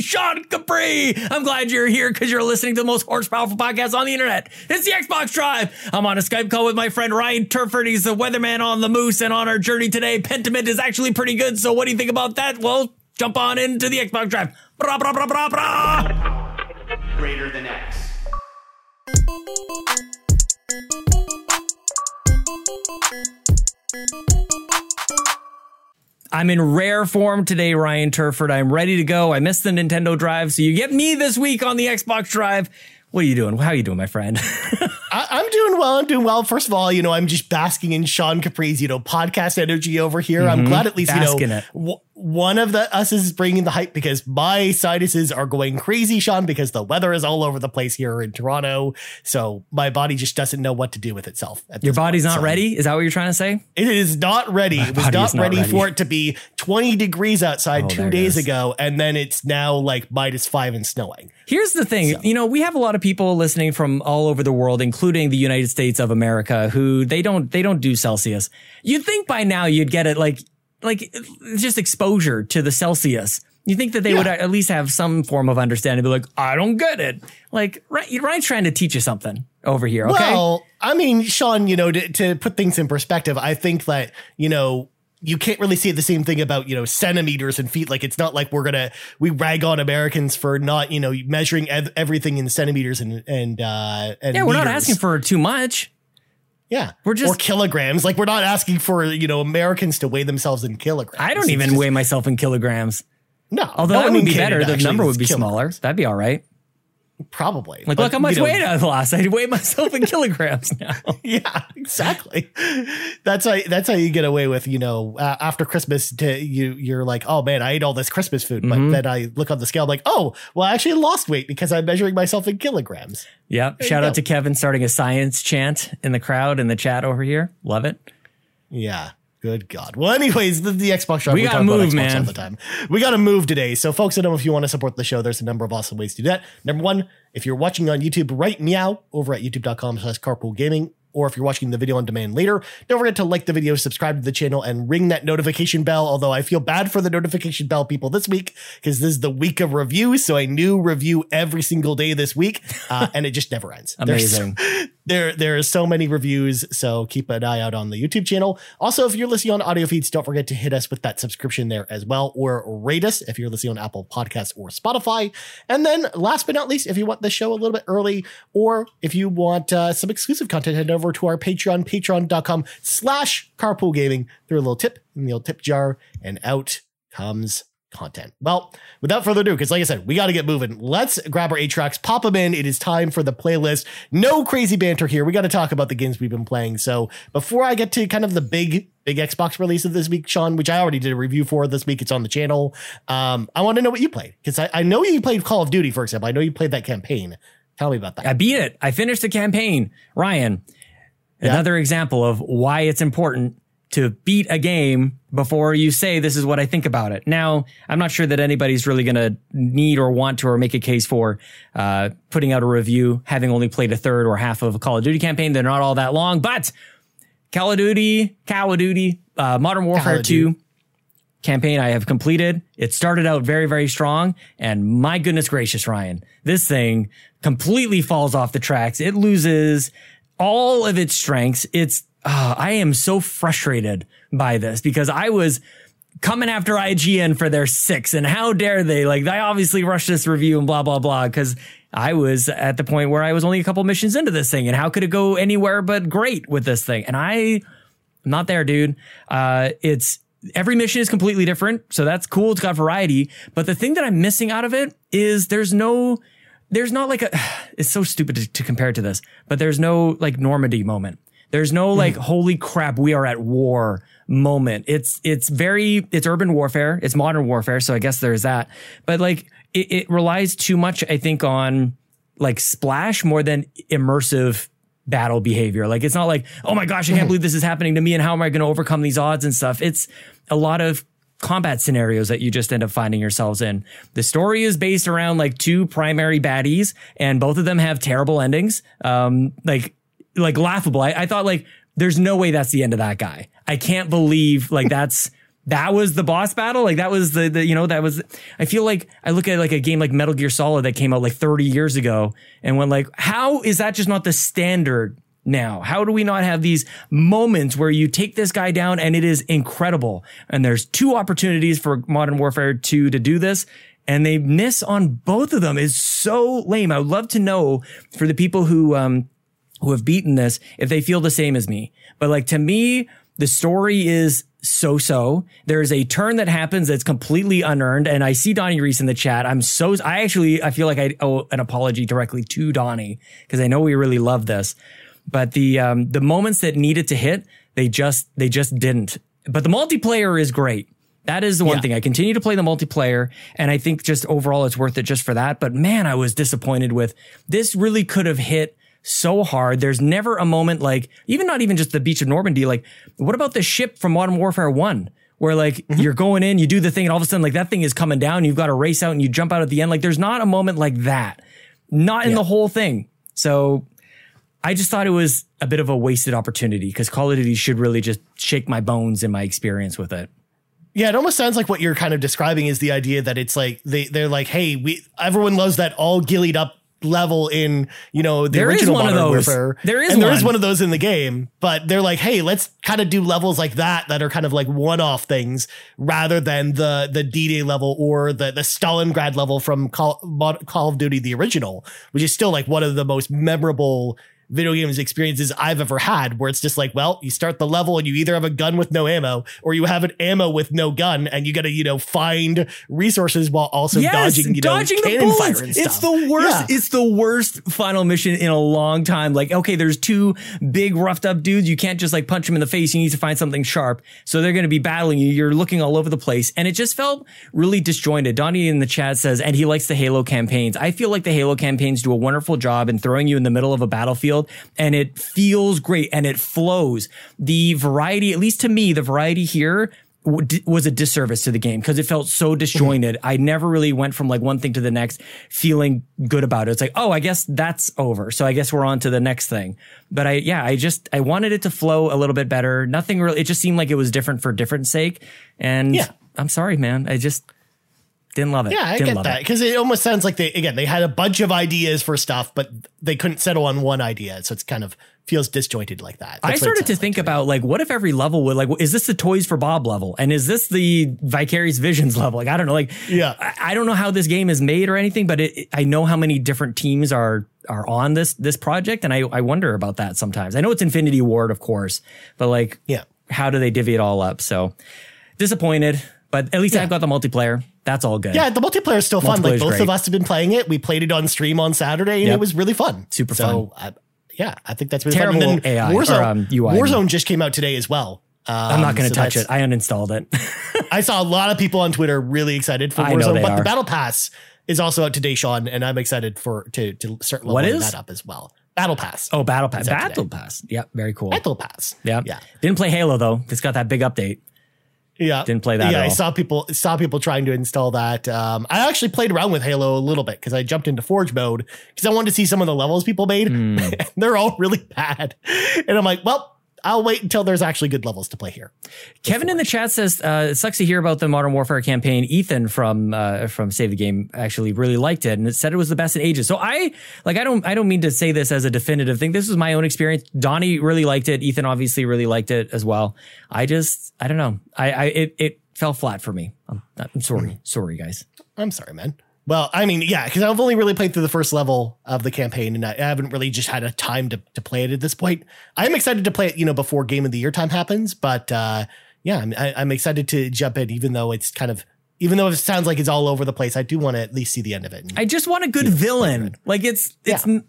Sean Capri. I'm glad you're here because you're listening to the most horse powerful podcast on the internet. It's the Xbox Drive. I'm on a Skype call with my friend Ryan Turford. He's the weatherman on the moose. And on our journey today, Pentiment is actually pretty good. So what do you think about that? Well, jump on into the Xbox Drive. Bra, bra, bra, bra, bra. Greater than X. I'm in rare form today, Ryan Turford. I'm ready to go. I missed the Nintendo Drive, so you get me this week on the Xbox Drive. What are you doing? How are you doing, my friend? I, am doing well. I'm doing well. First of all, you know, I'm just basking in Sean Capri's, you know, podcast energy over here. Mm-hmm. I'm glad at least, you know, w- one of the us is bringing the hype because my sinuses are going crazy, Sean, because the weather is all over the place here in Toronto. So my body just doesn't know what to do with itself. Your body's point. not so ready? Is that what you're trying to say? It is not ready. My it was not, not ready, ready, for it to be 20 degrees outside oh, two days ago. And then it's now like minus five and snowing. Here's the thing. So. You know, we have a lot of people listening from all over the world, including the United States of America, who they don't, they don't do Celsius. You'd think by now you'd get it like like just exposure to the Celsius. You think that they yeah. would at least have some form of understanding, be like, I don't get it. Like, right, Ryan's trying to teach you something over here, okay? Well, I mean, Sean, you know, to, to put things in perspective, I think that, you know, you can't really say the same thing about you know centimeters and feet like it's not like we're gonna we rag on americans for not you know measuring ev- everything in centimeters and and uh and yeah we're meters. not asking for too much yeah. We're just or kilograms. Like we're not asking for, you know, Americans to weigh themselves in kilograms. I don't even just, weigh myself in kilograms. No. Although that would be better. The number would be kilograms. smaller. That'd be all right. Probably. Like, but, look how much you know, weight I've lost. I weigh myself in kilograms now. yeah, exactly. That's how that's how you get away with you know uh, after Christmas. To you, you're like, oh man, I ate all this Christmas food, but mm-hmm. then I look on the scale, I'm like, oh, well, I actually lost weight because I'm measuring myself in kilograms. Yep. Shout out to Kevin starting a science chant in the crowd in the chat over here. Love it. Yeah. Good God. Well, anyways, the, the Xbox Drive. We, we gotta move, man. All the time. We gotta move today. So, folks, I know if you want to support the show, there's a number of awesome ways to do that. Number one, if you're watching on YouTube, write meow over at youtube.com slash carpool gaming or if you're watching the video on demand later, don't forget to like the video, subscribe to the channel, and ring that notification bell. Although I feel bad for the notification bell people this week because this is the week of reviews. So I new review every single day this week, uh, and it just never ends. Amazing. there, there are so many reviews. So keep an eye out on the YouTube channel. Also, if you're listening on audio feeds, don't forget to hit us with that subscription there as well, or rate us if you're listening on Apple Podcasts or Spotify. And then last but not least, if you want the show a little bit early, or if you want uh, some exclusive content, head over to our Patreon, patreon.com slash carpool gaming. Throw a little tip in the old tip jar, and out comes content. Well, without further ado, because like I said, we got to get moving. Let's grab our eight tracks, pop them in. It is time for the playlist. No crazy banter here. We got to talk about the games we've been playing. So before I get to kind of the big, big Xbox release of this week, Sean, which I already did a review for this week, it's on the channel. Um, I want to know what you played because I, I know you played Call of Duty, for example. I know you played that campaign. Tell me about that. I beat it. I finished the campaign. Ryan, yeah. another example of why it's important to beat a game before you say this is what I think about it. Now, I'm not sure that anybody's really going to need or want to or make a case for uh, putting out a review having only played a third or half of a Call of Duty campaign. They're not all that long, but Call of Duty, Call of Duty, uh, Modern Warfare 2 campaign I have completed. It started out very, very strong. And my goodness gracious, Ryan, this thing completely falls off the tracks. It loses all of its strengths. It's uh, I am so frustrated by this because I was coming after IGN for their six and how dare they? Like, I obviously rushed this review and blah, blah, blah, because I was at the point where I was only a couple missions into this thing and how could it go anywhere but great with this thing? And I, am not there, dude. Uh, it's, every mission is completely different. So that's cool. It's got variety. But the thing that I'm missing out of it is there's no, there's not like a, it's so stupid to, to compare to this, but there's no like Normandy moment. There's no like, mm. holy crap, we are at war moment. It's, it's very, it's urban warfare. It's modern warfare. So I guess there's that. But like, it, it relies too much, I think, on like splash more than immersive battle behavior. Like, it's not like, oh my gosh, I can't mm. believe this is happening to me. And how am I going to overcome these odds and stuff? It's a lot of combat scenarios that you just end up finding yourselves in. The story is based around like two primary baddies and both of them have terrible endings. Um, like like laughable. I, I thought like there's no way that's the end of that guy. I can't believe like that's that was the boss battle. Like that was the, the, you know, that was, I feel like I look at like a game like Metal Gear Solid that came out like 30 years ago and when like, how is that just not the standard now? How do we not have these moments where you take this guy down and it is incredible? And there's two opportunities for Modern Warfare 2 to do this and they miss on both of them is so lame. I would love to know for the people who, um, who have beaten this if they feel the same as me. But like to me, the story is so so. There's a turn that happens that's completely unearned. And I see Donnie Reese in the chat. I'm so, I actually, I feel like I owe an apology directly to Donnie because I know we really love this. But the, um, the moments that needed to hit, they just, they just didn't. But the multiplayer is great. That is the one yeah. thing. I continue to play the multiplayer and I think just overall it's worth it just for that. But man, I was disappointed with this really could have hit so hard. There's never a moment like, even not even just the beach of Normandy. Like, what about the ship from Modern Warfare 1? Where like mm-hmm. you're going in, you do the thing, and all of a sudden like that thing is coming down. You've got to race out and you jump out at the end. Like there's not a moment like that, not in yeah. the whole thing. So I just thought it was a bit of a wasted opportunity because Call of Duty should really just shake my bones in my experience with it. Yeah, it almost sounds like what you're kind of describing is the idea that it's like they they're like, hey, we everyone loves that all gillied up level in you know the there original Modern Warfare. There is and one. there is one of those in the game, but they're like, hey, let's kind of do levels like that that are kind of like one-off things rather than the the D-Day level or the the Stalingrad level from Call, Call of Duty the original, which is still like one of the most memorable video games experiences I've ever had where it's just like, well, you start the level and you either have a gun with no ammo or you have an ammo with no gun and you got to, you know, find resources while also yes, dodging, you dodging know, cannon fire and stuff. It's the worst. Yeah. It's the worst final mission in a long time. Like, okay, there's two big roughed up dudes. You can't just like punch them in the face. You need to find something sharp. So they're going to be battling you. You're looking all over the place. And it just felt really disjointed. Donnie in the chat says, and he likes the Halo campaigns. I feel like the Halo campaigns do a wonderful job in throwing you in the middle of a battlefield and it feels great and it flows. The variety, at least to me, the variety here was a disservice to the game because it felt so mm-hmm. disjointed. I never really went from like one thing to the next feeling good about it. It's like, oh, I guess that's over. So I guess we're on to the next thing. But I, yeah, I just, I wanted it to flow a little bit better. Nothing really, it just seemed like it was different for different sake. And yeah. I'm sorry, man. I just, didn't love it. Yeah, I Didn't get that because it almost sounds like they again they had a bunch of ideas for stuff, but they couldn't settle on one idea, so it's kind of feels disjointed like that. That's I started to think about like, what if every level would like, is this the Toys for Bob level, and is this the Vicarious Visions level? Like, I don't know. Like, yeah, I, I don't know how this game is made or anything, but it, I know how many different teams are are on this this project, and I I wonder about that sometimes. I know it's Infinity Ward, of course, but like, yeah, how do they divvy it all up? So disappointed. But at least yeah. I've got the multiplayer. That's all good. Yeah, the multiplayer is still fun. Like both great. of us have been playing it. We played it on stream on Saturday, and yep. it was really fun. Super so, fun. yeah, I think that's really Terrible fun. AI Warzone, or, um, UI. Warzone just came out today as well. Um, I'm not going to so touch it. I uninstalled it. I saw a lot of people on Twitter really excited for Warzone, but are. the Battle Pass is also out today, Sean, and I'm excited for to to start leveling that up as well. Battle Pass. Oh, Battle Pass. Battle today. Pass. Yep, very cool. Battle Pass. Yep. Yeah. Didn't play Halo though. It's got that big update. Yeah, didn't play that. Yeah, I saw people saw people trying to install that. Um, I actually played around with Halo a little bit because I jumped into Forge mode because I wanted to see some of the levels people made. Mm. They're all really bad, and I'm like, well, I'll wait until there's actually good levels to play here. Kevin in the chat says uh, it sucks to hear about the Modern Warfare campaign. Ethan from uh, from Save the Game actually really liked it and it said it was the best in ages. So I like I don't I don't mean to say this as a definitive thing. This was my own experience. Donnie really liked it. Ethan obviously really liked it as well. I just I don't know. I, I it it fell flat for me. I'm, I'm sorry, sorry guys. I'm sorry, man. Well, I mean, yeah, because I've only really played through the first level of the campaign, and I haven't really just had a time to, to play it at this point. I'm excited to play it, you know, before Game of the Year time happens, but uh, yeah, I'm, I, I'm excited to jump in, even though it's kind of even though it sounds like it's all over the place, I do want to at least see the end of it. And, I just want a good villain. Like it's it's yeah.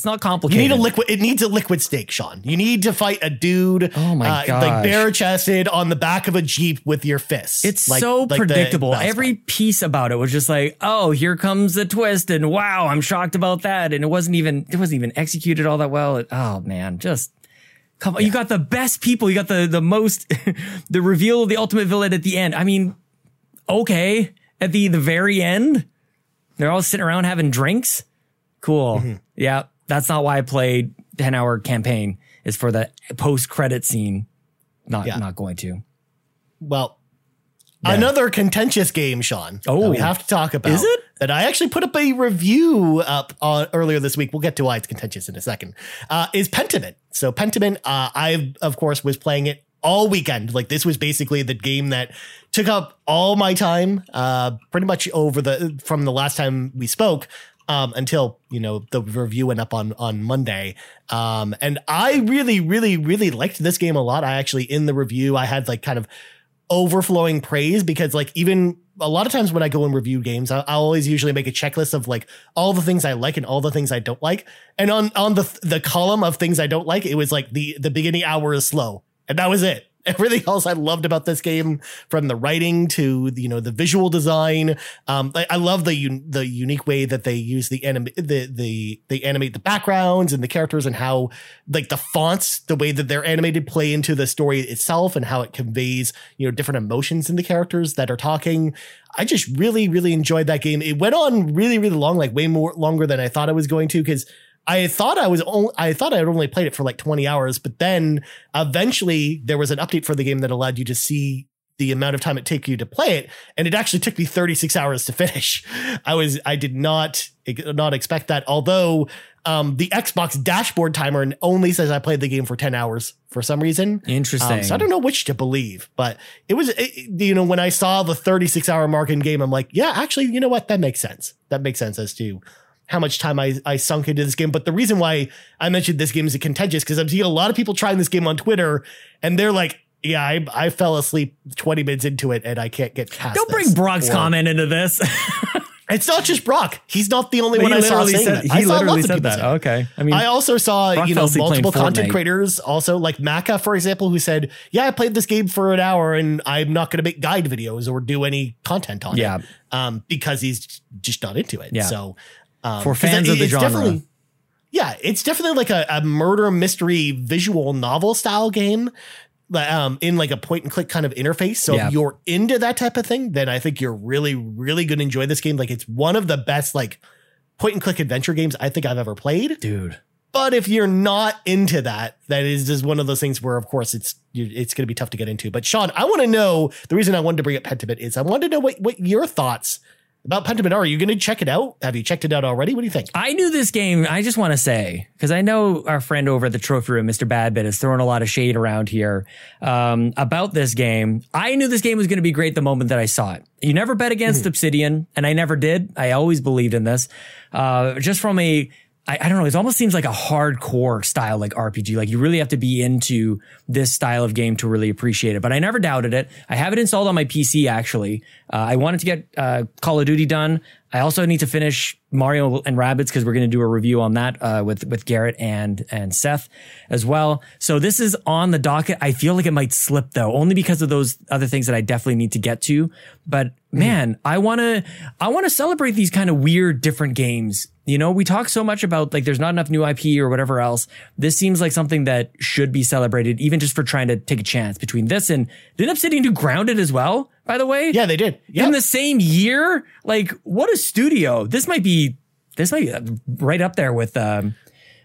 It's not complicated. You need a liquid. It needs a liquid Snake, Sean. You need to fight a dude. Oh my uh, god! Like bare chested on the back of a jeep with your fists. It's like, so like predictable. Every piece about it was just like, oh, here comes the twist, and wow, I'm shocked about that. And it wasn't even it wasn't even executed all that well. It, oh man, just come on. Yeah. You got the best people. You got the the most the reveal of the ultimate villain at the end. I mean, okay, at the the very end, they're all sitting around having drinks. Cool. Mm-hmm. Yeah that's not why I played 10 hour campaign is for the post credit scene. Not, yeah. not going to. Well, Another contentious game, Sean. Oh. that we have to talk about. Is it? That I actually put up a review up uh, earlier this week. We'll get to why it's contentious in a second. Uh, is Pentiment. So Pentiment, uh, I of course was playing it all weekend. Like this was basically the game that took up all my time, uh, pretty much over the from the last time we spoke. Um, until you know the review went up on on Monday, um, and I really, really, really liked this game a lot. I actually in the review I had like kind of overflowing praise because like even a lot of times when I go and review games, I, I always usually make a checklist of like all the things I like and all the things I don't like. And on on the the column of things I don't like, it was like the the beginning hour is slow, and that was it. Everything else I loved about this game, from the writing to you know the visual design. Um, I, I love the un- the unique way that they use the anim- the the they animate the backgrounds and the characters and how like the fonts, the way that they're animated, play into the story itself and how it conveys you know different emotions in the characters that are talking. I just really really enjoyed that game. It went on really really long, like way more longer than I thought it was going to because. I thought I was only, I thought I had only played it for like 20 hours, but then eventually there was an update for the game that allowed you to see the amount of time it take you to play it and it actually took me 36 hours to finish. I was i did not not expect that although um, the xbox dashboard timer only says i played the game for 10 hours for some reason. Interesting. um, so i don't know which to believe but it was it, you know when i saw the 36 hour mark in game i'm like yeah actually you know what? That makes sense. That makes sense as to how much time I, I sunk into this game. But the reason why I mentioned this game is contentious because I'm seeing a lot of people trying this game on Twitter and they're like, yeah, I, I fell asleep 20 minutes into it and I can't get past it. Don't bring this." Brock's Or- comment into this. It's not just Brock. He's not the only he one I saw saying said, that. he I saw literally lots of said people that. say it. Okay. I mean, I also saw, Brock you know, fell asleep playing multiple content Fortnite. creators also like Maka, for example, who said, yeah, I played this game for an hour and I'm not going to make guide videos or do any content on Yeah. it. Um, because he's just not into it. Yeah. So, um, For fans it- of the it's genre. definitely- yeah, it's definitely like a, a murder mystery visual novel style game. Um, in like a point and click kind of interface. So Yeah. if you're into that type of thing, then I think you're really, really going to enjoy this game. Like it's one of the best like point and click adventure games I think I've ever played. dude. But if you're not into that, that is just one of those things where, of course, it's it's going to be tough to get into. But Sean, I want to know the reason I wanted to bring up Pentiment is I wanted to know what what your thoughts about Pentiment are. Are you going to check it out? Have you checked it out already? What do you think? I knew this game. I just want to say because I know our friend over at the trophy room, Mr. Badbit, is throwing a lot of shade around here um, about this game. I knew this game was going to be great the moment that I saw it. You never bet against Obsidian, and I never did. I always believed in this. Uh, just from a I, I don't know. It almost seems like a hardcore style, like RPG. Like you really have to be into this style of game to really appreciate it. But I never doubted it. I have it installed on my PC actually. Uh, I wanted to get uh, Call of Duty done. I also need to finish Mario and Rabbids because we're going to do a review on that uh, with with Garrett and and Seth as well. So this is on the docket. I feel like it might slip though, only because of those other things that I definitely need to get to. But man, I want to I want to celebrate these kind of weird different games. You know, we talk so much about like there's not enough new IP or whatever else. This seems like something that should be celebrated, even just for trying to take a chance between this and did Obsidian do Grounded as well? By the way, Yeah, they did. Yeah, in the same year. Like, what a studio! This might be this might be right up there with um,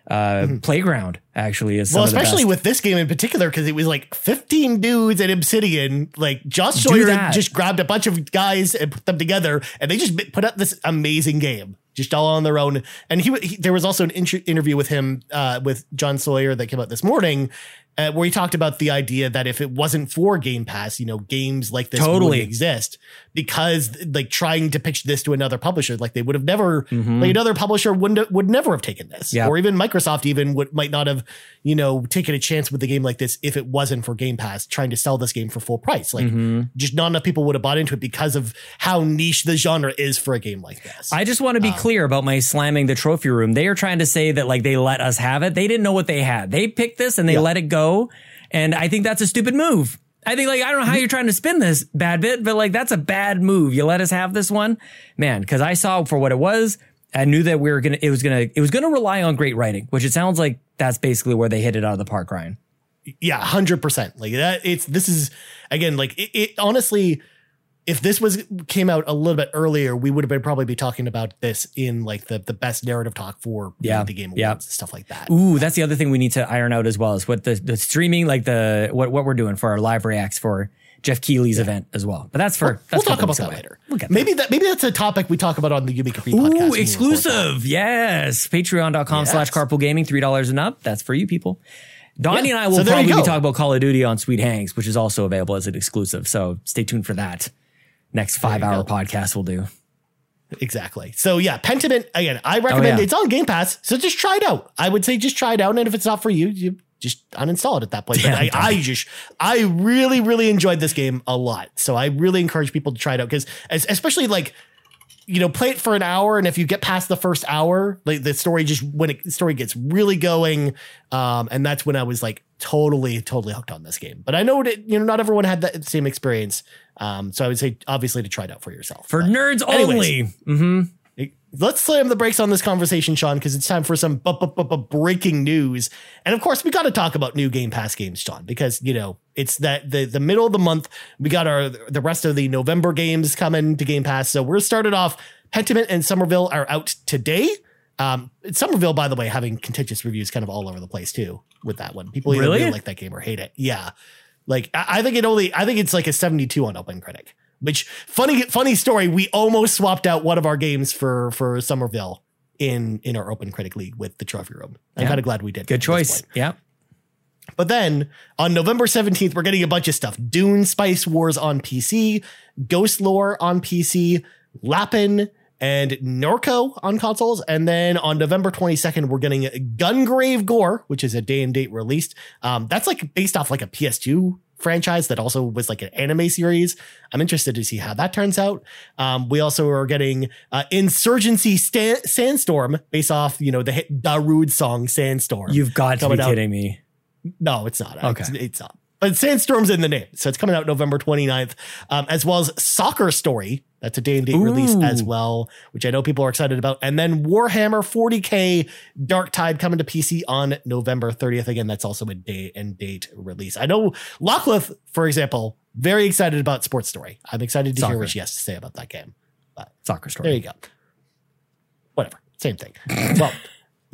uh, Playground. Actually, is Mm-hmm. well, especially with this game in particular, because it was like 15 dudes at Obsidian. Like Josh Sawyer just grabbed a bunch of guys and put them together, and they just put up this amazing game, just all on their own. And he, he there was also an inter- interview with him uh, with John Sawyer that came out this morning. Uh, where he talked about the idea that if it wasn't for Game Pass, you know, games like this Totally. wouldn't exist because like trying to pitch this to another publisher, like they would have never, Mhm. like another publisher wouldn't would never have taken this, Yeah. or even Microsoft even would might not have, you know, taken a chance with a game like this if it wasn't for Game Pass trying to sell this game for full price. Like Mhm. just not enough people would have bought into it because of how niche the genre is for a game like this. I just want to be Um, clear about my slamming the trophy room. They are trying to say that like they let us have it. They didn't know what they had. They picked this and they Yeah. let it go. And I think that's a stupid move. I think like I don't know how you're trying to spin this bad bit, but like that's a bad move. You let us have this one, man. Because I saw for what it was. I knew that we were gonna. It was gonna. It was gonna rely on great writing, which it sounds like that's basically where they hit it out of the park, Ryan. yeah, hundred percent. Like that. It's this is again like it, it. Honestly, if this was came out a little bit earlier, we would have been probably be talking about this in like the the best narrative talk for Yeah, the game awards yeah. and stuff like that. Ooh, that's the other thing we need to iron out as well is what the, the streaming, like the what what we're doing for our live reacts for Geoff Keighley's event as well. But that's for that's we'll talk about that later. We'll get maybe that maybe that's a topic we talk about on the Yumi Capri podcast. Ooh, exclusive. Yes. Patreon.com slash carpool gaming, $3 and up. That's for you people. Donnie Yeah, and I will so probably be talking about Call of Duty on Sweet Hanks, which is also available as an exclusive. So stay tuned for that. Next five hour go. podcast we'll do. Exactly. So yeah, Pentiment again. I recommend Oh, yeah. it's on Game Pass. So just try it out. I would say just try it out, and if it's not for you, you just uninstall it at that point. But Damn, I. I just I really really enjoyed this game a lot. So I really encourage people to try it out because especially like you know play it for an hour and if you get past the first hour like the story just when it the story gets really going um and that's when i was like totally totally hooked on this game but i know that you know not everyone had that same experience um so i would say obviously to try it out for yourself For But- nerds anyways. only. hmm Let's slam the brakes on this conversation, Sean, because it's time for some bu- bu- bu- breaking news. And of course, we got to talk about new Game Pass games, Sean, because you know it's that the the middle of the month. We got our the rest of the November games coming to Game Pass. So we're started off. Pentiment and Somerville are out today. Um, Somerville, by the way, having contentious reviews kind of all over the place too with that one. People either Really? really like that game or hate it. Yeah, like I, I think it only I think it's like a seventy two on Open Critic. Which funny funny story. We almost swapped out one of our games for for Somerville in in our Open Critic League with the trophy room. I'm Yeah. kind of glad we did. Good choice. Yeah. But then on November 17th, we're getting a bunch of stuff. Dune Spice Wars on PC, Ghostlore on PC, Lapin, and Norco on consoles. And then on November 22nd, we're getting Gungrave Gore, which is a day and date released. Um, that's like based off like a PS2 franchise that also was like an anime series. I'm interested to see how that turns out. Um, we also are getting uh, Insurgency Sandstorm based off, you know, the hit Darude song Sandstorm. You've got to be out- kidding me. No, it's not. Okay. It's, it's not. But Sandstorm's in the name. So it's coming out November 29th, um, as well as Soccer Story. That's a day and date release as well, which I know people are excited about. And then Warhammer 40K Darktide coming to PC on November 30th. Again, that's also a day and date release. I know Lachlan, for example, very excited about Sports Story. I'm excited to Soccer. hear what she has to say about that game. But Soccer story. There you go. Whatever. Same thing. well,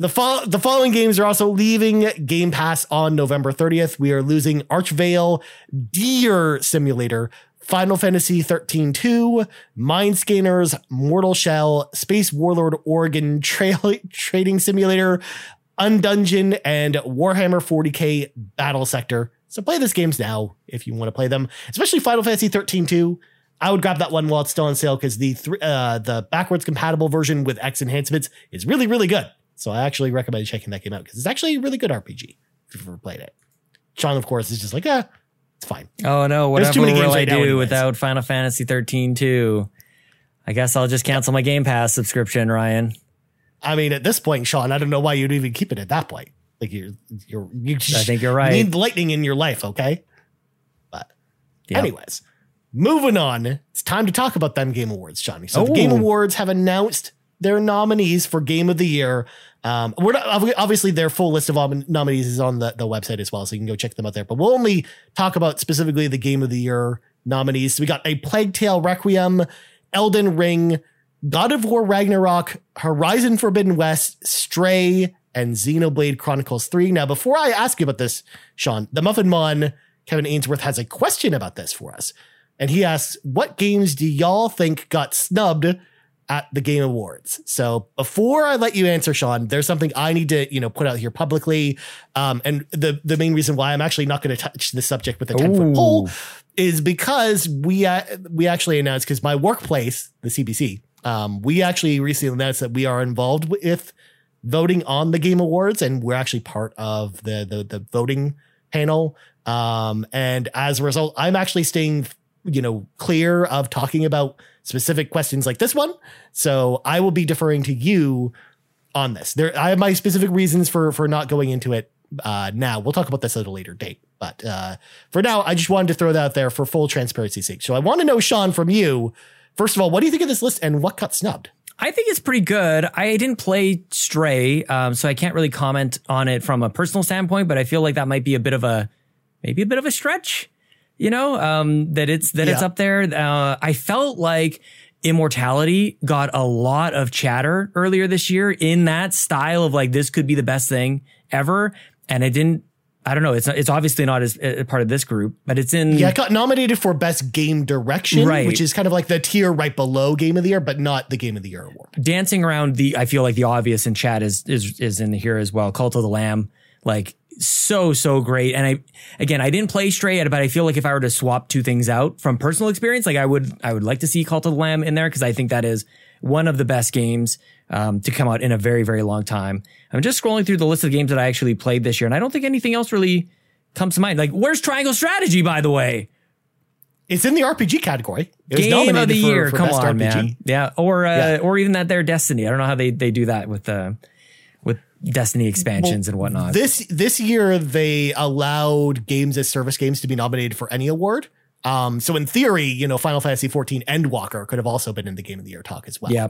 the fol- the following games are also leaving Game Pass on November 30th. We are losing Archvale Deer Simulator, Final Fantasy 13 2, Mind Scanners, Mortal Shell, Space Warlord Organ Trading Simulator, Undungeon, and Warhammer 40k Battle Sector. So play these games now if you want to play them, especially Final Fantasy 13 2. I would grab that one while it's still on sale because the thr uh, the backwards compatible version with X enhancements is really really good. So I actually recommend checking that game out because it's actually a really good RPG if you've ever played it. Sean, of course, is just like, ah, it's fine. Oh no, There's whatever too many will games I right do without Final Fantasy 13 too? I guess I'll just cancel my Game Pass subscription, Ryan. I mean, at this point, Sean, I don't know why you'd even keep it at that point. Like you're you're you just I think you're right. need lightning in your life, okay? But Yep. anyways, moving on. It's time to talk about them Game Awards, Johnny. So the Oh. Game Awards have announced their nominees for Game of the Year. Um, we're not, obviously their full list of nominees is on the, the website as well, so you can go check them out there. But we'll only talk about specifically the Game of the Year nominees. So we got a Plague Tale Requiem, Elden Ring, God of War Ragnarok, Horizon Forbidden West, Stray, and Xenoblade Chronicles 3. Now, before I ask you about this, Sean, the Muffin Mon, Kevin Ainsworth, has a question about this for us. And he asks, What games do y'all think got snubbed at the Game Awards? So before I let you answer, Sean, there's something I need to, you know, put out here publicly. Um, and the the main reason why I'm actually not going to touch the subject with a 10 foot pole is because we uh, we actually announced because my workplace, the CBC, um, we actually recently announced that we are involved with voting on the Game Awards, and we're actually part of the the, the voting panel. Um, and as a result, I'm actually staying, you know, clear of talking about specific questions like this one. So I will be deferring to you on this. There, I have my specific reasons for for not going into it uh, now. We'll talk about this at a later date. But uh, for now, I just wanted to throw that out there for full transparency's sake. So I want to know, Sean, from you. First of all, what do you think of this list and what got snubbed? I think it's pretty good. I didn't play Stray, um, so I can't really comment on it from a personal standpoint, but I feel like that might be a bit of a maybe a bit of a stretch. You know, um, that it's that it's up there. Uh, I felt like Immortality got a lot of chatter earlier this year in that style of like this could be the best thing ever, and I didn't I don't know. It's not, it's obviously not as uh, part of this group, but it's in. Yeah, it got nominated for best game direction, Right. which is kind of like the tier right below game of the year, but not the game of the year award. dancing around the I feel like the obvious in chat is is is in here as well. Cult of the Lamb, like so so great. And I again I didn't play Stray, but I feel like if I were to swap two things out from personal experience, like I would I would like to see Cult of the Lamb in there because I think that is one of the best games um, to come out in a very very long time. I'm just scrolling through the list of games that I actually played this year, and I don't think anything else really comes to mind. Like where's Triangle Strategy, by the way? It's in the RPG category. It Game of the for- year. for Come on, RPG. man. Yeah. Or uh, Yeah. or even that their Destiny. I don't know how they they do that with uh, with Destiny expansions and whatnot. This this year they allowed games as service games to be nominated for any award. Um, so in theory, you know, Final Fantasy 14 Endwalker could have also been in the Game of the Year talk as well. yeah.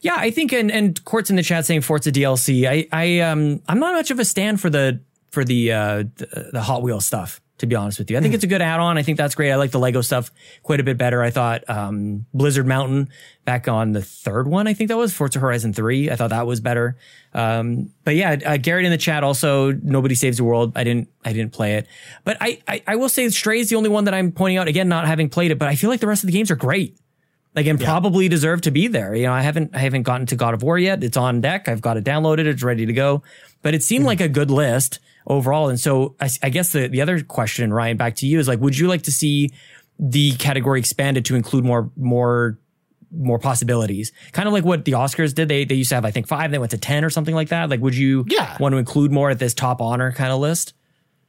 Yeah, I think and and Court's in the chat saying Forza DLC. I I um I'm not much of a stand for the for the uh the, the Hot Wheels stuff. To be honest with you, I think it's a good add-on. I think that's great. I like the Lego stuff quite a bit better. I thought um, Blizzard Mountain back on the third one, I think that was Forza Horizon Three. I thought that was better. Um, but yeah, uh, Garrett in the chat also. Nobody saves the world. I didn't. I didn't play it, but I, I I will say Stray is the only one that I'm pointing out. Again, not having played it, but I feel like the rest of the games are great like and probably deserve to be there. You know, I haven't I haven't gotten to God of War yet. It's on deck. I've got it downloaded. It's ready to go. But it seemed like a good list overall. And so I, I guess the the other question, Ryan, back to you is like, would you like to see the category expanded to include more more more possibilities? Kind of like what the Oscars did. They they used to have I think five. They went to ten or something like that. Like, would you Yeah. want to include more at this top honor kind of list?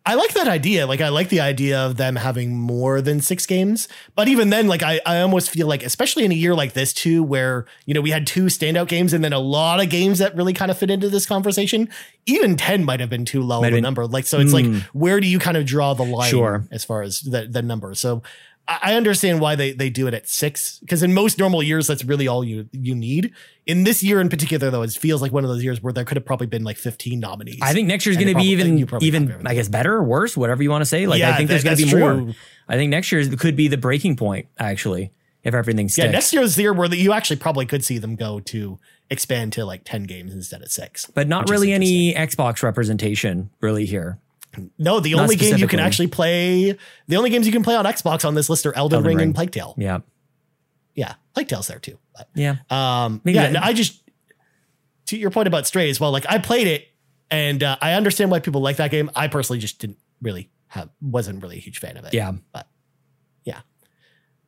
I like that idea. Like I like the idea of them having more than six games. But even then, like I, I almost feel like, especially in a year like this too, where, you know, we had two standout games and then a lot of games that really kind of fit into this conversation, even 10 might have been too low Might of a been- number. Like, so it's like, hmm. where do you kind of draw the line Sure. as far as the, the number? So I I understand why they, they do it at six, because in most normal years, that's really all you, you need. In this year in particular, though, it feels like one of those years where there could have probably been like 15 nominees. I think next year's going to be even even. I guess better or worse, whatever you want to say. Like I Yeah, think there's going to be that's more. I think next year could be the breaking point actually if everything sticks. Yeah, next year's the year where you actually probably could see them go to expand to like 10 games instead of six. but not really any Xbox representation really here. No, the Not only game you can actually play, the only games you can play on Xbox on this list are Elden, Elden Ring, Ring. and Plague Tale. Yeah, Yeah, Plague Tale's there too. But, yeah. um, Maybe yeah, no, I just, to your point about Stray as well, like I played it and uh, I understand why people like that game. I personally just didn't really have, wasn't really a huge fan of it. Yeah. But yeah.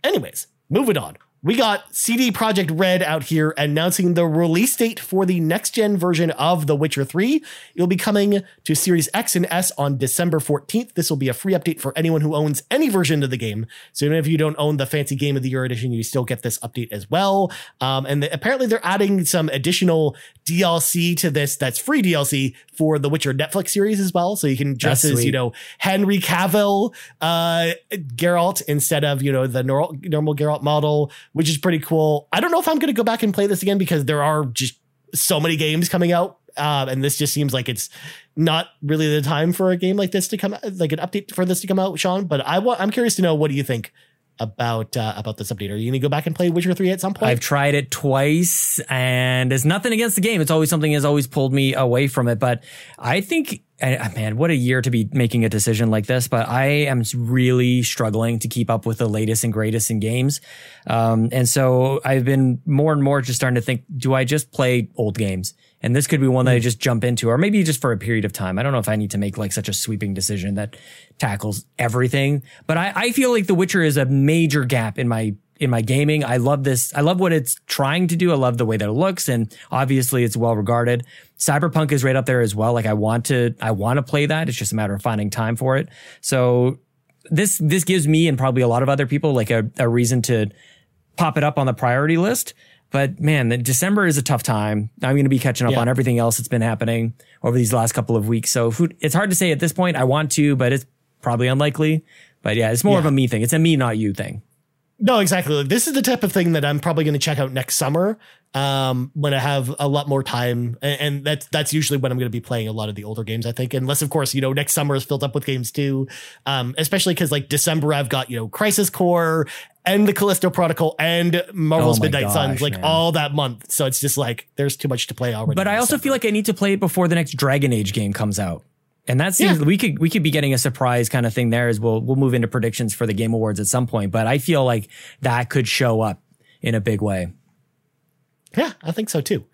Anyways, moving on. We got CD Projekt Red out here announcing the release date for the next gen version of The Witcher 3. It'll be coming to Series X and S on December 14th. This will be a free update for anyone who owns any version of the game. So even if you don't own the fancy Game of the Year edition, you still get this update as well. Um, and the, apparently they're adding some additional DLC to this that's free DLC for the Witcher Netflix series as well. So you can dress as, you know, Henry Cavill, uh, Geralt instead of, you know, the normal, normal Geralt model, which is pretty cool. I don't know if I'm going to go back and play this again because there are just so many games coming out. Uh, and this just seems like it's not really the time for a game like this to come like an update for this to come out, Sean. But I want, I'm curious to know what do you think about uh, about this update? Are you going to go back and play Witcher three at some point? I've tried it twice and there's nothing against the game. It's always something has always pulled me away from it. But I think, uh, man, what a year to be making a decision like this. But I am really struggling to keep up with the latest and greatest in games. Um, and so I've been more and more just starting to think, do I just play old games? And this could be one that I just jump into, or maybe just for a period of time. I don't know if I need to make like such a sweeping decision that tackles everything, but I, I feel like The Witcher is a major gap in my in my gaming. I love this. I love what it's trying to do. I love the way that it looks, and obviously it's well regarded. Cyberpunk is right up there as well. Like I want to, I want to play that. It's just a matter of finding time for it. So this this gives me and probably a lot of other people like a, a reason to pop it up on the priority list. But man, December is a tough time. I'm going to be catching up Yeah. on everything else that's been happening over these last couple of weeks. So it's hard to say at this point. I want to, but it's probably unlikely. But yeah, it's more of a me thing. It's a me, not you thing. No, exactly. This is the type of thing that I'm probably going to check out next summer um, when I have a lot more time, and, and that's that's usually when I'm going to be playing a lot of the older games. I think, unless of course you know next summer is filled up with games too, um, especially because like December I've got you know Crisis Core and the Callisto Protocol and Marvel's Oh Midnight gosh, Suns like man. all that month. So it's just like there's too much to play already. But I also December. feel like I need to play it before the next Dragon Age game comes out. And that seems yeah. we could we could be getting a surprise kind of thing there as we'll we'll move into predictions for the game awards at some point. But I feel like that could show up in a big way. Yeah, I think so too.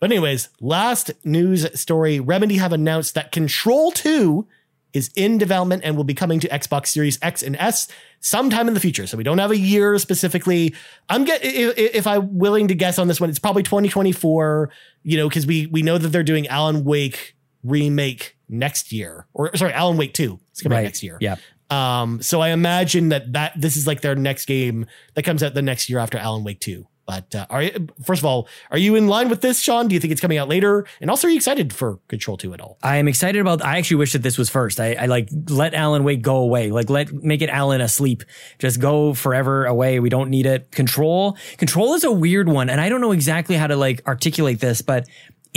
But anyways, last news story: Remedy have announced that Control Two is in development and will be coming to Xbox Series X and S sometime in the future. So we don't have a year specifically. I'm get if, if I'm willing to guess on this one, it's probably 2024. You know, because we we know that they're doing Alan Wake remake next year, or sorry, Alan Wake Two. It's coming right. next year. Yeah. Um. So I imagine that that this is like their next game that comes out the next year after Alan Wake Two. But uh, are you, first of all, are you in line with this, Sean? Do you think it's coming out later? And also, are you excited for Control 2 at all? I am excited about. I actually wish that this was first. I, I like let Alan Wake go away. Like let make it Alan asleep. Just go forever away. We don't need it. Control. Control is a weird one, and I don't know exactly how to like articulate this, but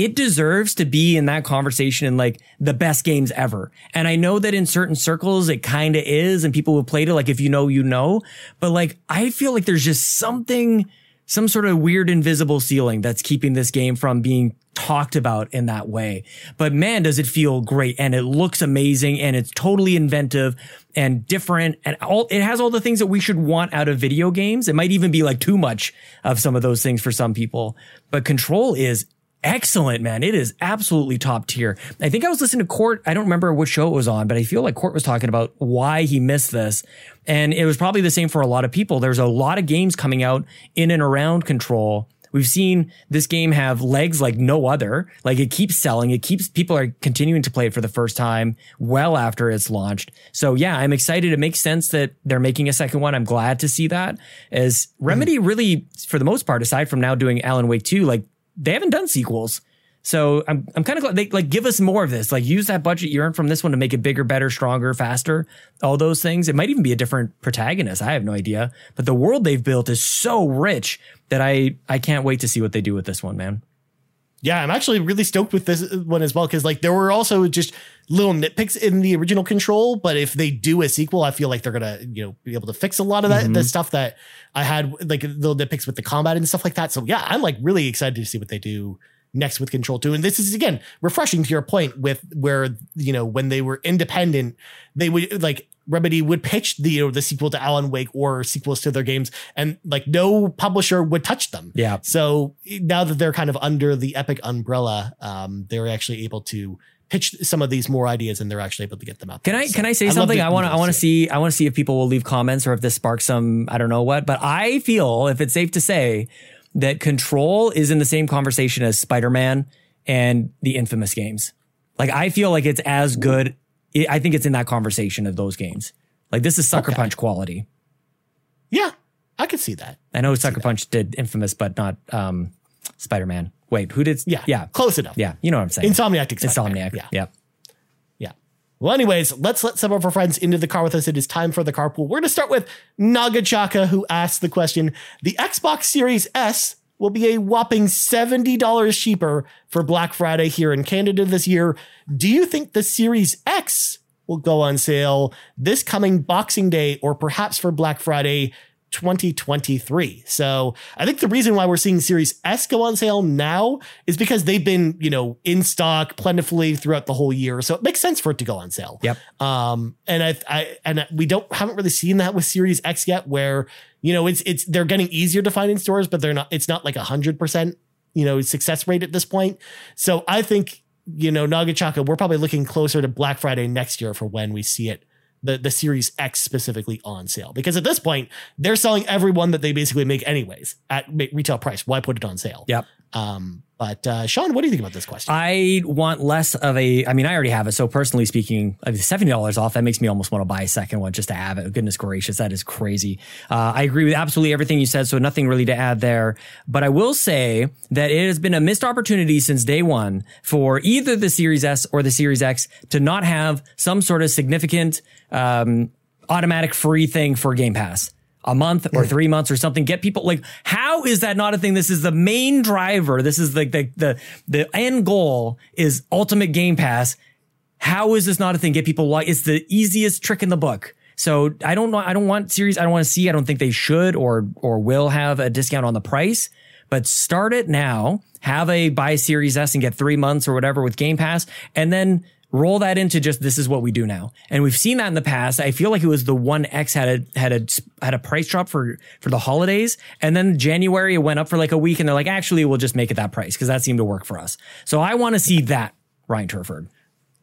it deserves to be in that conversation in like the best games ever. And I know that in certain circles it kind of is, and people who played it, like if you know, you know. But like I feel like there's just something some sort of weird invisible ceiling that's keeping this game from being talked about in that way. But man, does it feel great and it looks amazing and it's totally inventive and different and all, it has all the things that we should want out of video games. It might even be like too much of some of those things for some people, but control is excellent, man. It is absolutely top tier. I think I was listening to Court. I don't remember which show it was on, but I feel like Court was talking about why he missed this. And it was probably the same for a lot of people. There's a lot of games coming out in and around control. We've seen this game have legs like no other. Like it keeps selling. It keeps people are continuing to play it for the first time well after it's launched. So yeah, I'm excited. It makes sense that they're making a second one. I'm glad to see that as Remedy really, for the most part, aside from now doing Alan Wake 2, like they haven't done sequels. So I'm I'm kind of glad they like give us more of this. Like use that budget you earned from this one to make it bigger, better, stronger, faster. All those things. It might even be a different protagonist. I have no idea. But the world they've built is so rich that I I can't wait to see what they do with this one, man. Yeah, I'm actually really stoked with this one as well because like there were also just little nitpicks in the original control, but if they do a sequel, I feel like they're gonna you know be able to fix a lot of that mm-hmm. the stuff that I had like little nitpicks with the combat and stuff like that. So yeah, I'm like really excited to see what they do next with Control 2. And this is again refreshing to your point with where, you know, when they were independent, they would like Remedy would pitch the the sequel to Alan Wake or sequels to their games, and like no publisher would touch them. Yeah. So now that they're kind of under the Epic umbrella, um, they're actually able to pitch some of these more ideas and they're actually able to get them out. Can I can I say I something? I want to I want to see I want to see if people will leave comments or if this sparks some I don't know what, but I feel if it's safe to say that Control is in the same conversation as Spider Man and the Infamous games. Like I feel like it's as good. I think it's in that conversation of those games. Like this is Sucker okay. Punch quality. Yeah, I could see that. I know Sucker Punch did Infamous, but not um, Spider Man. Wait, who did? Yeah, yeah, close enough. Yeah, you know what I'm saying. Insomniac. Insomniac. Yeah. yeah. Well, anyways, let's let some of our friends into the car with us. It is time for the carpool. We're going to start with Nagachaka, who asked the question The Xbox Series S will be a whopping $70 cheaper for Black Friday here in Canada this year. Do you think the Series X will go on sale this coming Boxing Day or perhaps for Black Friday 2023. So I think the reason why we're seeing Series S go on sale now is because they've been, you know, in stock plentifully throughout the whole year. So it makes sense for it to go on sale. Yep. Um, and I, I, and we don't, haven't really seen that with Series X yet where, you know, it's, it's, they're getting easier to find in stores, but they're not, it's not like a hundred percent, you know, success rate at this point. So I think, you know, Nagachaka, we're probably looking closer to Black Friday next year for when we see it the the Series X specifically on sale because at this point they're selling every one that they basically make anyways at retail price. Why put it on sale? Yep. Um, but uh, Sean, what do you think about this question? I want less of a. I mean, I already have it. So personally speaking, seventy dollars off that makes me almost want to buy a second one just to have it. Goodness gracious, that is crazy. Uh, I agree with absolutely everything you said. So nothing really to add there. But I will say that it has been a missed opportunity since day one for either the Series S or the Series X to not have some sort of significant um, automatic free thing for Game Pass a month or three months or something. Get people like, how is that not a thing? This is the main driver. This is like the, the, the end goal is ultimate game pass. How is this not a thing? Get people like, it's the easiest trick in the book. So I don't know. I don't want series. I don't want to see. I don't think they should or, or will have a discount on the price, but start it now. Have a buy series S and get three months or whatever with game pass. And then roll that into just this is what we do now. And we've seen that in the past. I feel like it was the one X had a had a had a price drop for for the holidays, and then January it went up for like a week, and they're like, actually, we'll just make it that price because that seemed to work for us. So I want to see that Ryan Turford.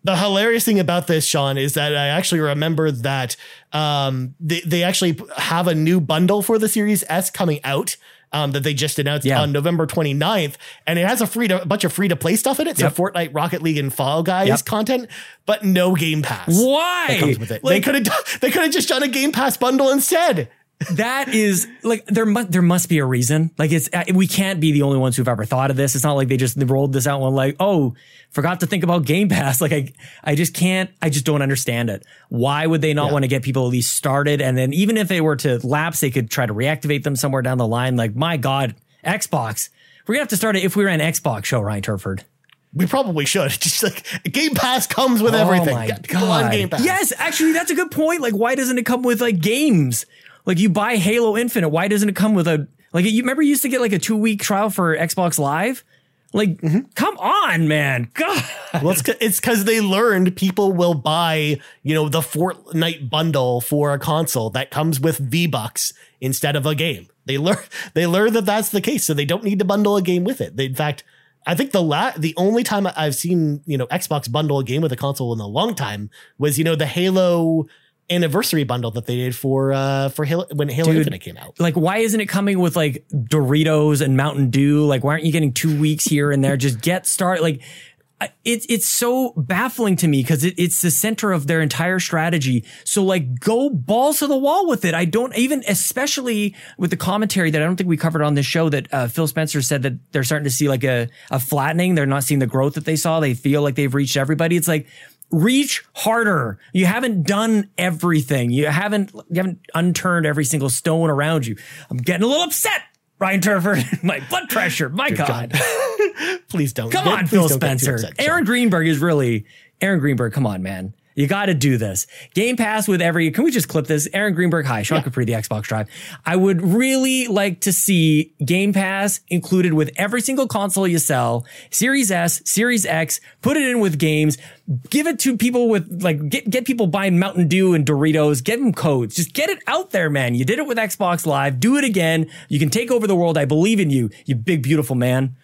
The hilarious thing about this, Sean, is that I actually remember that um, they, they actually have a new bundle for the Series S coming out um, that they just announced Yeah. on November 29th. And it has a free to, a bunch of free to play stuff in it. Yep. So Fortnite, Rocket League, and Fall Guys Yep. content, but no Game Pass. Why? That comes with it. Like- they could have they could have just done a Game Pass bundle instead. That is like there must there must be a reason. Like it's uh, we can't be the only ones who've ever thought of this. It's not like they just rolled this out and like, oh, forgot to think about Game Pass. Like I I just can't. I just don't understand it. Why would they not Yeah. want to get people at least started? And then even if they were to lapse, they could try to reactivate them somewhere down the line. Like my God, Xbox. We're gonna have to start it if we were an Xbox show, Ryan Turford. We probably should. Just like Game Pass comes with everything. Oh my Get people on god! Game Pass. Yes, actually, that's a good point. Like, why doesn't it come with like games? Like, you buy Halo Infinite. Why doesn't it come with a like? You remember you used to get like a two week trial for Xbox Live. Like, Mm-hmm. come on, man! God, Well, it's because they learned people will buy, you know, the Fortnite bundle for a console that comes with V Bucks instead of a game. They learn they learn that that's the case, so they don't need to bundle a game with it. They, in fact, I think the la- the only time I've seen you know Xbox bundle a game with a console in a long time was you know the Halo anniversary bundle that they did for uh for Halo when Halo Dude. Infinite came out. like, why isn't it coming with like Doritos and Mountain Dew? Like, why aren't you getting two weeks here and there? Just get started. Like, it's it's so baffling to me because it, it's the center of their entire strategy. So like, go balls to the wall with it. I don't even, especially with the commentary that I don't think we covered on this show. That uh, Phil Spencer said that they're starting to see like a a flattening. They're not seeing the growth that they saw. They feel like they've reached everybody. It's like reach harder. You haven't done everything. You haven't you haven't unturned every single stone around you. I'm getting a little upset. Ryan Turford, my blood pressure. My God. Please don't. Come on, Phil Spencer. upset, Aaron Greenberg is really Aaron Greenberg. Come on, man. You got to do this. Game Pass with every. Can we just clip this? Aaron Greenberg. Hi, Sean Capri, the Xbox Drive. I would really like to see Game Pass included with every single console you sell. Series S, Series X. Put it in with games. Give it to people with like get get people buying Mountain Dew and Doritos. Get them codes. Just get it out there, man. You did it with Xbox Live. Do it again. You can take over the world. I believe in you. You big beautiful man.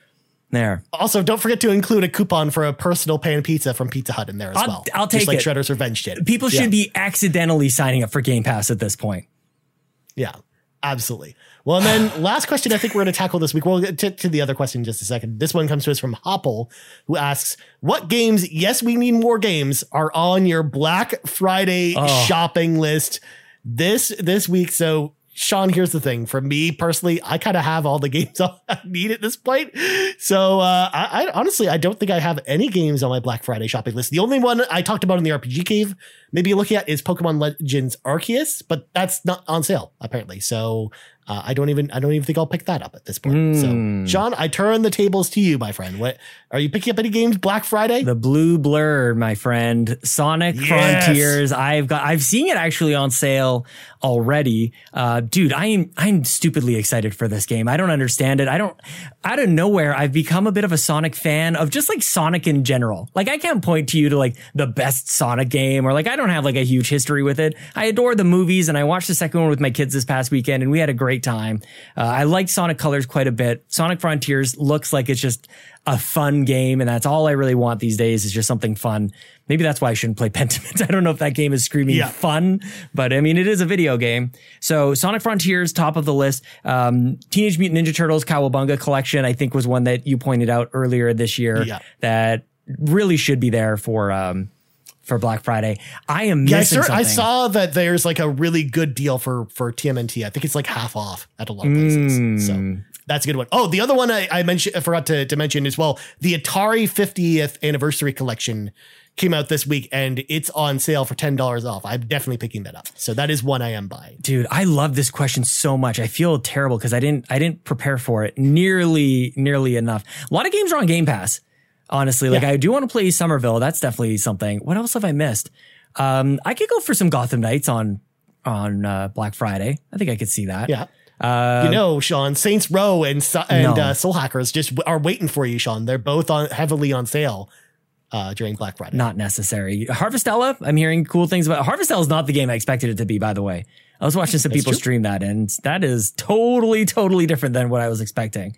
There. Also, don't forget to include a coupon for a personal pan pizza from Pizza Hut in there as I'll- well. I'll Just take like it. Shredder's Revenge did. People Yeah. should be accidentally signing up for Game Pass at this point. Yeah, absolutely. Well, and then last question I think we're going to tackle this week. We'll get to, to the other question in just a second. This one comes to us from Hopple, who asks, What games, yes, we need more games, are on your Black Friday Oh. shopping list this this week? So, Sean, here's the thing. For me personally, I kind of have all the games I need at this point. So, uh, I, I honestly, I don't think I have any games on my Black Friday shopping list. The only one I talked about in the RPG cave, maybe looking at, is Pokemon Legends Arceus, but that's not on sale apparently. So, uh, I don't even I don't even think I'll pick that up at this point. Hmm. So, Sean, I turn the tables to you, my friend. What are you picking up any games Black Friday? The blue blur, my friend. Sonic Yes. Frontiers. I've got I've seen it actually on sale already. Uh dude, I am I'm stupidly excited for this game. I don't understand it. I don't out of nowhere I've become a bit of a Sonic fan of just like Sonic in general. Like I can't point to you to like the best Sonic game or like I don't have like a huge history with it. I adore the movies and I watched the second one with my kids this past weekend and we had a great time. Uh, I liked Sonic Colors quite a bit. Sonic Frontiers looks like it's just a fun game and that's all I really want these days is just something fun. Maybe that's why I shouldn't play Pentiment. I don't know if that game is screaming Yeah. fun, but I mean, it is a video game. So Sonic Frontiers, top of the list. Um, Teenage Mutant Ninja Turtles Cowabunga Collection, I think was one that you pointed out earlier this year Yeah. that really should be there for, um, for Black Friday. I am Yeah, I, missing sir, I saw that there's like a really good deal for for TMNT. I think it's like half off at a lot of places. Hmm. So that's a good one. Oh, the other one I, I mentioned, I forgot to, to mention as well. The Atari 50th anniversary collection came out this week, and it's on sale for ten dollars off. I'm definitely picking that up. So that is one I am buying. Dude, I love this question so much. I feel terrible because I didn't I didn't prepare for it nearly nearly enough. A lot of games are on Game Pass. Honestly, like Yeah. I do want to play Somerville. That's definitely something. What else have I missed? Um, I could go for some Gotham Knights on on uh, Black Friday. I think I could see that. Yeah. you know, Sean, Saints Row and and No. uh, Soul Hackers just are waiting for you, Sean. They're both on heavily on sale. uh, during Black Friday. Not necessary. Harvestella, I'm hearing cool things about. Harvestella is not the game I expected it to be, by the way. I was watching some people true. stream that, and that is totally, totally different than what I was expecting.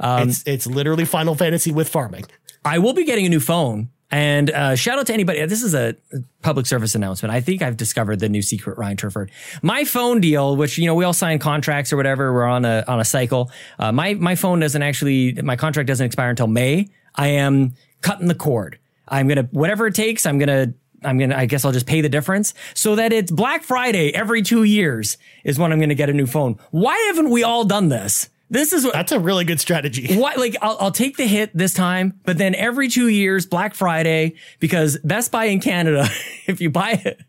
Um, it's it's literally Final Fantasy with farming. I will be getting a new phone. And uh, shout out to anybody. This is a public service announcement. I think I've discovered the new secret, Ryan Turford. My phone deal, which you know we all sign contracts or whatever. We're on a on a cycle. Uh, my my phone doesn't actually. My contract doesn't expire until May. I am cutting the cord. I'm gonna whatever it takes. I'm gonna I'm gonna. I guess I'll just pay the difference so that it's Black Friday every two years is when I'm gonna get a new phone. Why haven't we all done this? This is what That's a really good strategy. what like I'll, I'll take the hit this time, but then every two years, Black Friday, because Best Buy in Canada, if you buy it,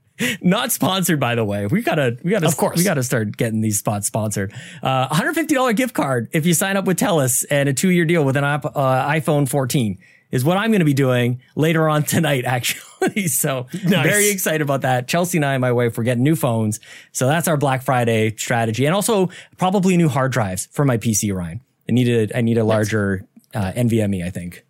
not sponsored by the way, we gotta we gotta Of course. we gotta start getting these spots sponsored. Uh, $150 gift card if you sign up with Telus and a two year deal with an uh, iPhone 14 is what I'm going to be doing later on tonight, actually. so Nice. very excited about that. Chelsea and I, my wife, we're getting new phones. So that's our Black Friday strategy. And also probably new hard drives for my PC, Ryan. I need a, I need a larger uh, NVMe, I think.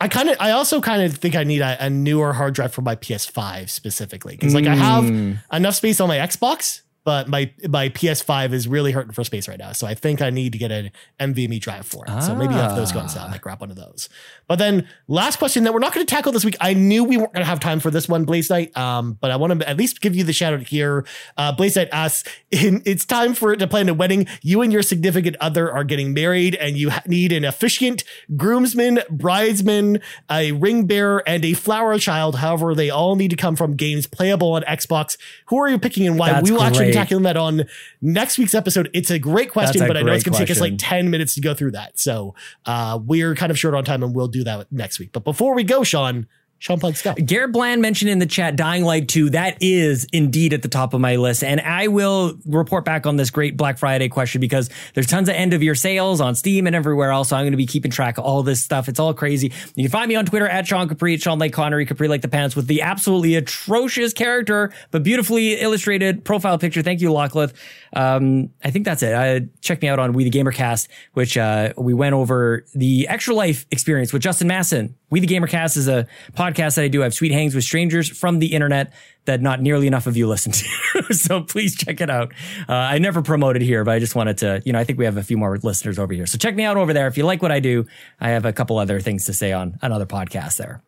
I kind of, I also kind of think I need a, a newer hard drive for my PS5 specifically because like I have enough space on my Xbox, but my my PS5 is really hurting for space right now. So I think I need to get an NVMe drive for it. So maybe if those go sale, I might grab one of those. But then last question that we're not going to tackle this week. I knew we weren't going to have time for this one, Blaze Knight. Um, but I want to at least give you the shout out here. Uh, Blaze Knight asks, in, it's time for it to plan a wedding. You and your significant other are getting married and you need an efficient groomsman, bridesman, a ring bearer, and a flower child. However, they all need to come from games playable on Xbox. Who are you picking and why? That's we will actually great. Tackling that on next week's episode. It's a great question, a but I know it's going to take us like 10 minutes to go through that. So uh, we're kind of short on time and we'll do that next week. But before we go, Sean, Sean Plugs go. Garrett Bland mentioned in the chat Dying Light 2. That is indeed at the top of my list. And I will report back on this great Black Friday question because there's tons of end of year sales on Steam and everywhere else. So I'm going to be keeping track of all this stuff. It's all crazy. You can find me on Twitter at Sean Capri, at Sean Lake Connery, Capri like the pants with the absolutely atrocious character, but beautifully illustrated profile picture. Thank you, Lachlan. Um, I think that's it. Uh, check me out on We the Gamercast, which, uh, we went over the extra life experience with Justin Masson. We the Gamercast is a podcast that I do. I have sweet hangs with strangers from the internet that not nearly enough of you listen to. so please check it out. Uh, I never promoted here, but I just wanted to, you know, I think we have a few more listeners over here. So check me out over there. If you like what I do, I have a couple other things to say on another podcast there.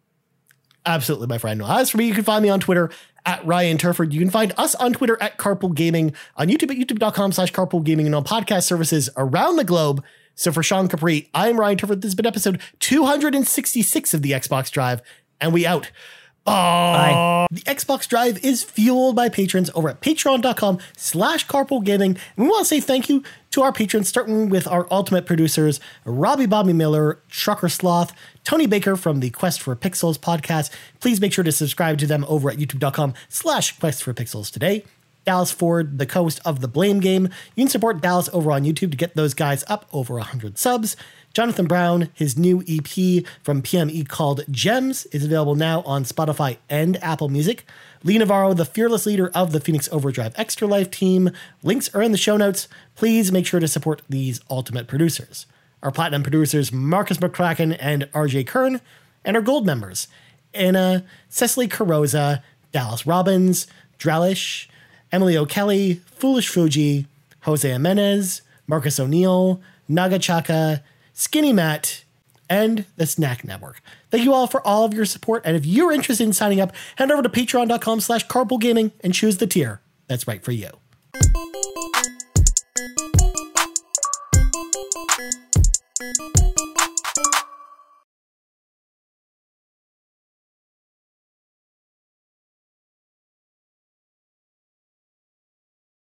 Absolutely, my friend. As for me, you can find me on Twitter at Ryan Turford. You can find us on Twitter at Carpool Gaming, on YouTube at youtube.com slash carpool gaming, and on podcast services around the globe. So for Sean Capri, I'm Ryan Turford. This has been episode 266 of the Xbox Drive, and we out. Bye. The Xbox Drive is fueled by patrons over at patreon.com slash carpool gaming. And we want to say thank you to our patrons, starting with our ultimate producers, Robbie Bobby Miller, Trucker Sloth, Tony Baker from the Quest for Pixels podcast. Please make sure to subscribe to them over at youtube.com slash quest for pixels today. Dallas Ford, the co-host of The Blame Game. You can support Dallas over on YouTube to get those guys up over 100 subs. Johnathan Brown, his new EP from PME called Gems is available now on Spotify and Apple Music. Lee Navarro, the fearless leader of the Phoenix Overdrive Extra Life team. Links are in the show notes. Please make sure to support these ultimate producers. Our platinum producers, Marcus McCracken and RJ Kern, and our gold members, Anna, Cecily Carosa, Dallas Robbins, Drellish, Emily O'Kelly, Foolish Fuji, Jose Jimenez, Marcus O'Neill, Nagachaka, Skinny Matt, and the Snack Network. Thank you all for all of your support. And if you're interested in signing up, head over to patreon.com slash carpool gaming and choose the tier that's right for you.